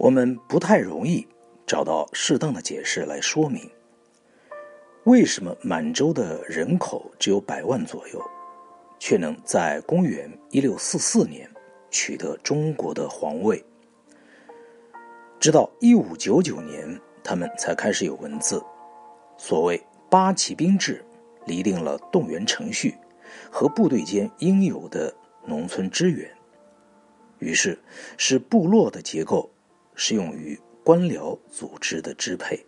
我们不太容易找到适当的解释来说明，为什么满洲的人口只有百万左右，却能在公元一六四四年取得中国的皇位。直到一五九九年，他们才开始有文字。所谓八旗兵制，厘定了动员程序和部队间应有的农村支援，于是使部落的结构。适用于官僚组织的支配，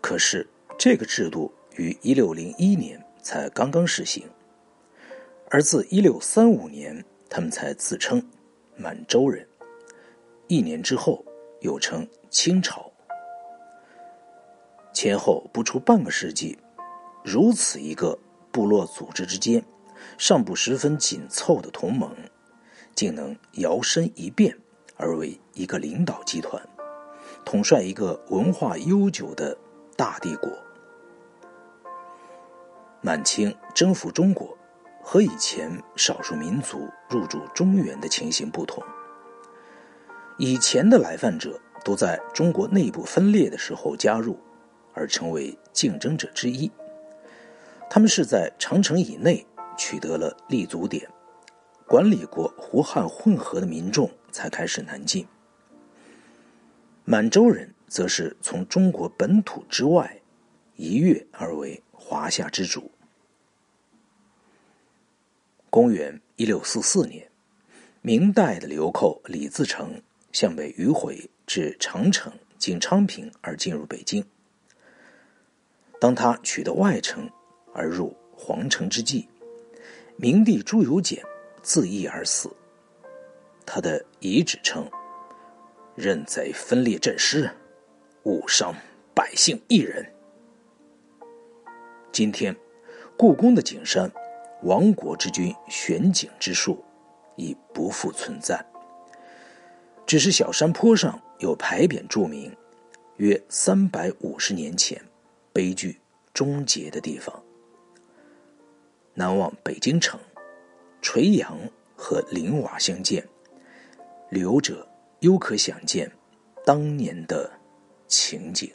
可是这个制度于一六零一年才刚刚实行，而自一六三五年，他们才自称满洲人，一年之后又称清朝，前后不出半个世纪，如此一个部落组织之间尚不十分紧凑的同盟，竟能摇身一变。而为一个领导集团，统帅一个文化悠久的大帝国。满清征服中国，和以前少数民族入驻中原的情形不同。以前的来犯者都在中国内部分裂的时候加入，而成为竞争者之一。他们是在长城以内取得了立足点。管理过胡汉混合的民众才开始南进。满洲人则是从中国本土之外一跃而为华夏之主。公元一六四四年，明代的流寇李自成向北迂回至长城，经昌平而进入北京。当他取得外城而入皇城之际，明帝朱由检。自缢而死。他的遗旨称：“任贼分裂阵师，误伤百姓一人。”今天，故宫的景山，亡国之君悬景之术已不复存在，只是小山坡上有牌匾注明，约三百五十年前悲剧终结的地方。南望北京城。垂杨和林瓦相见，留者犹可想见当年的情景。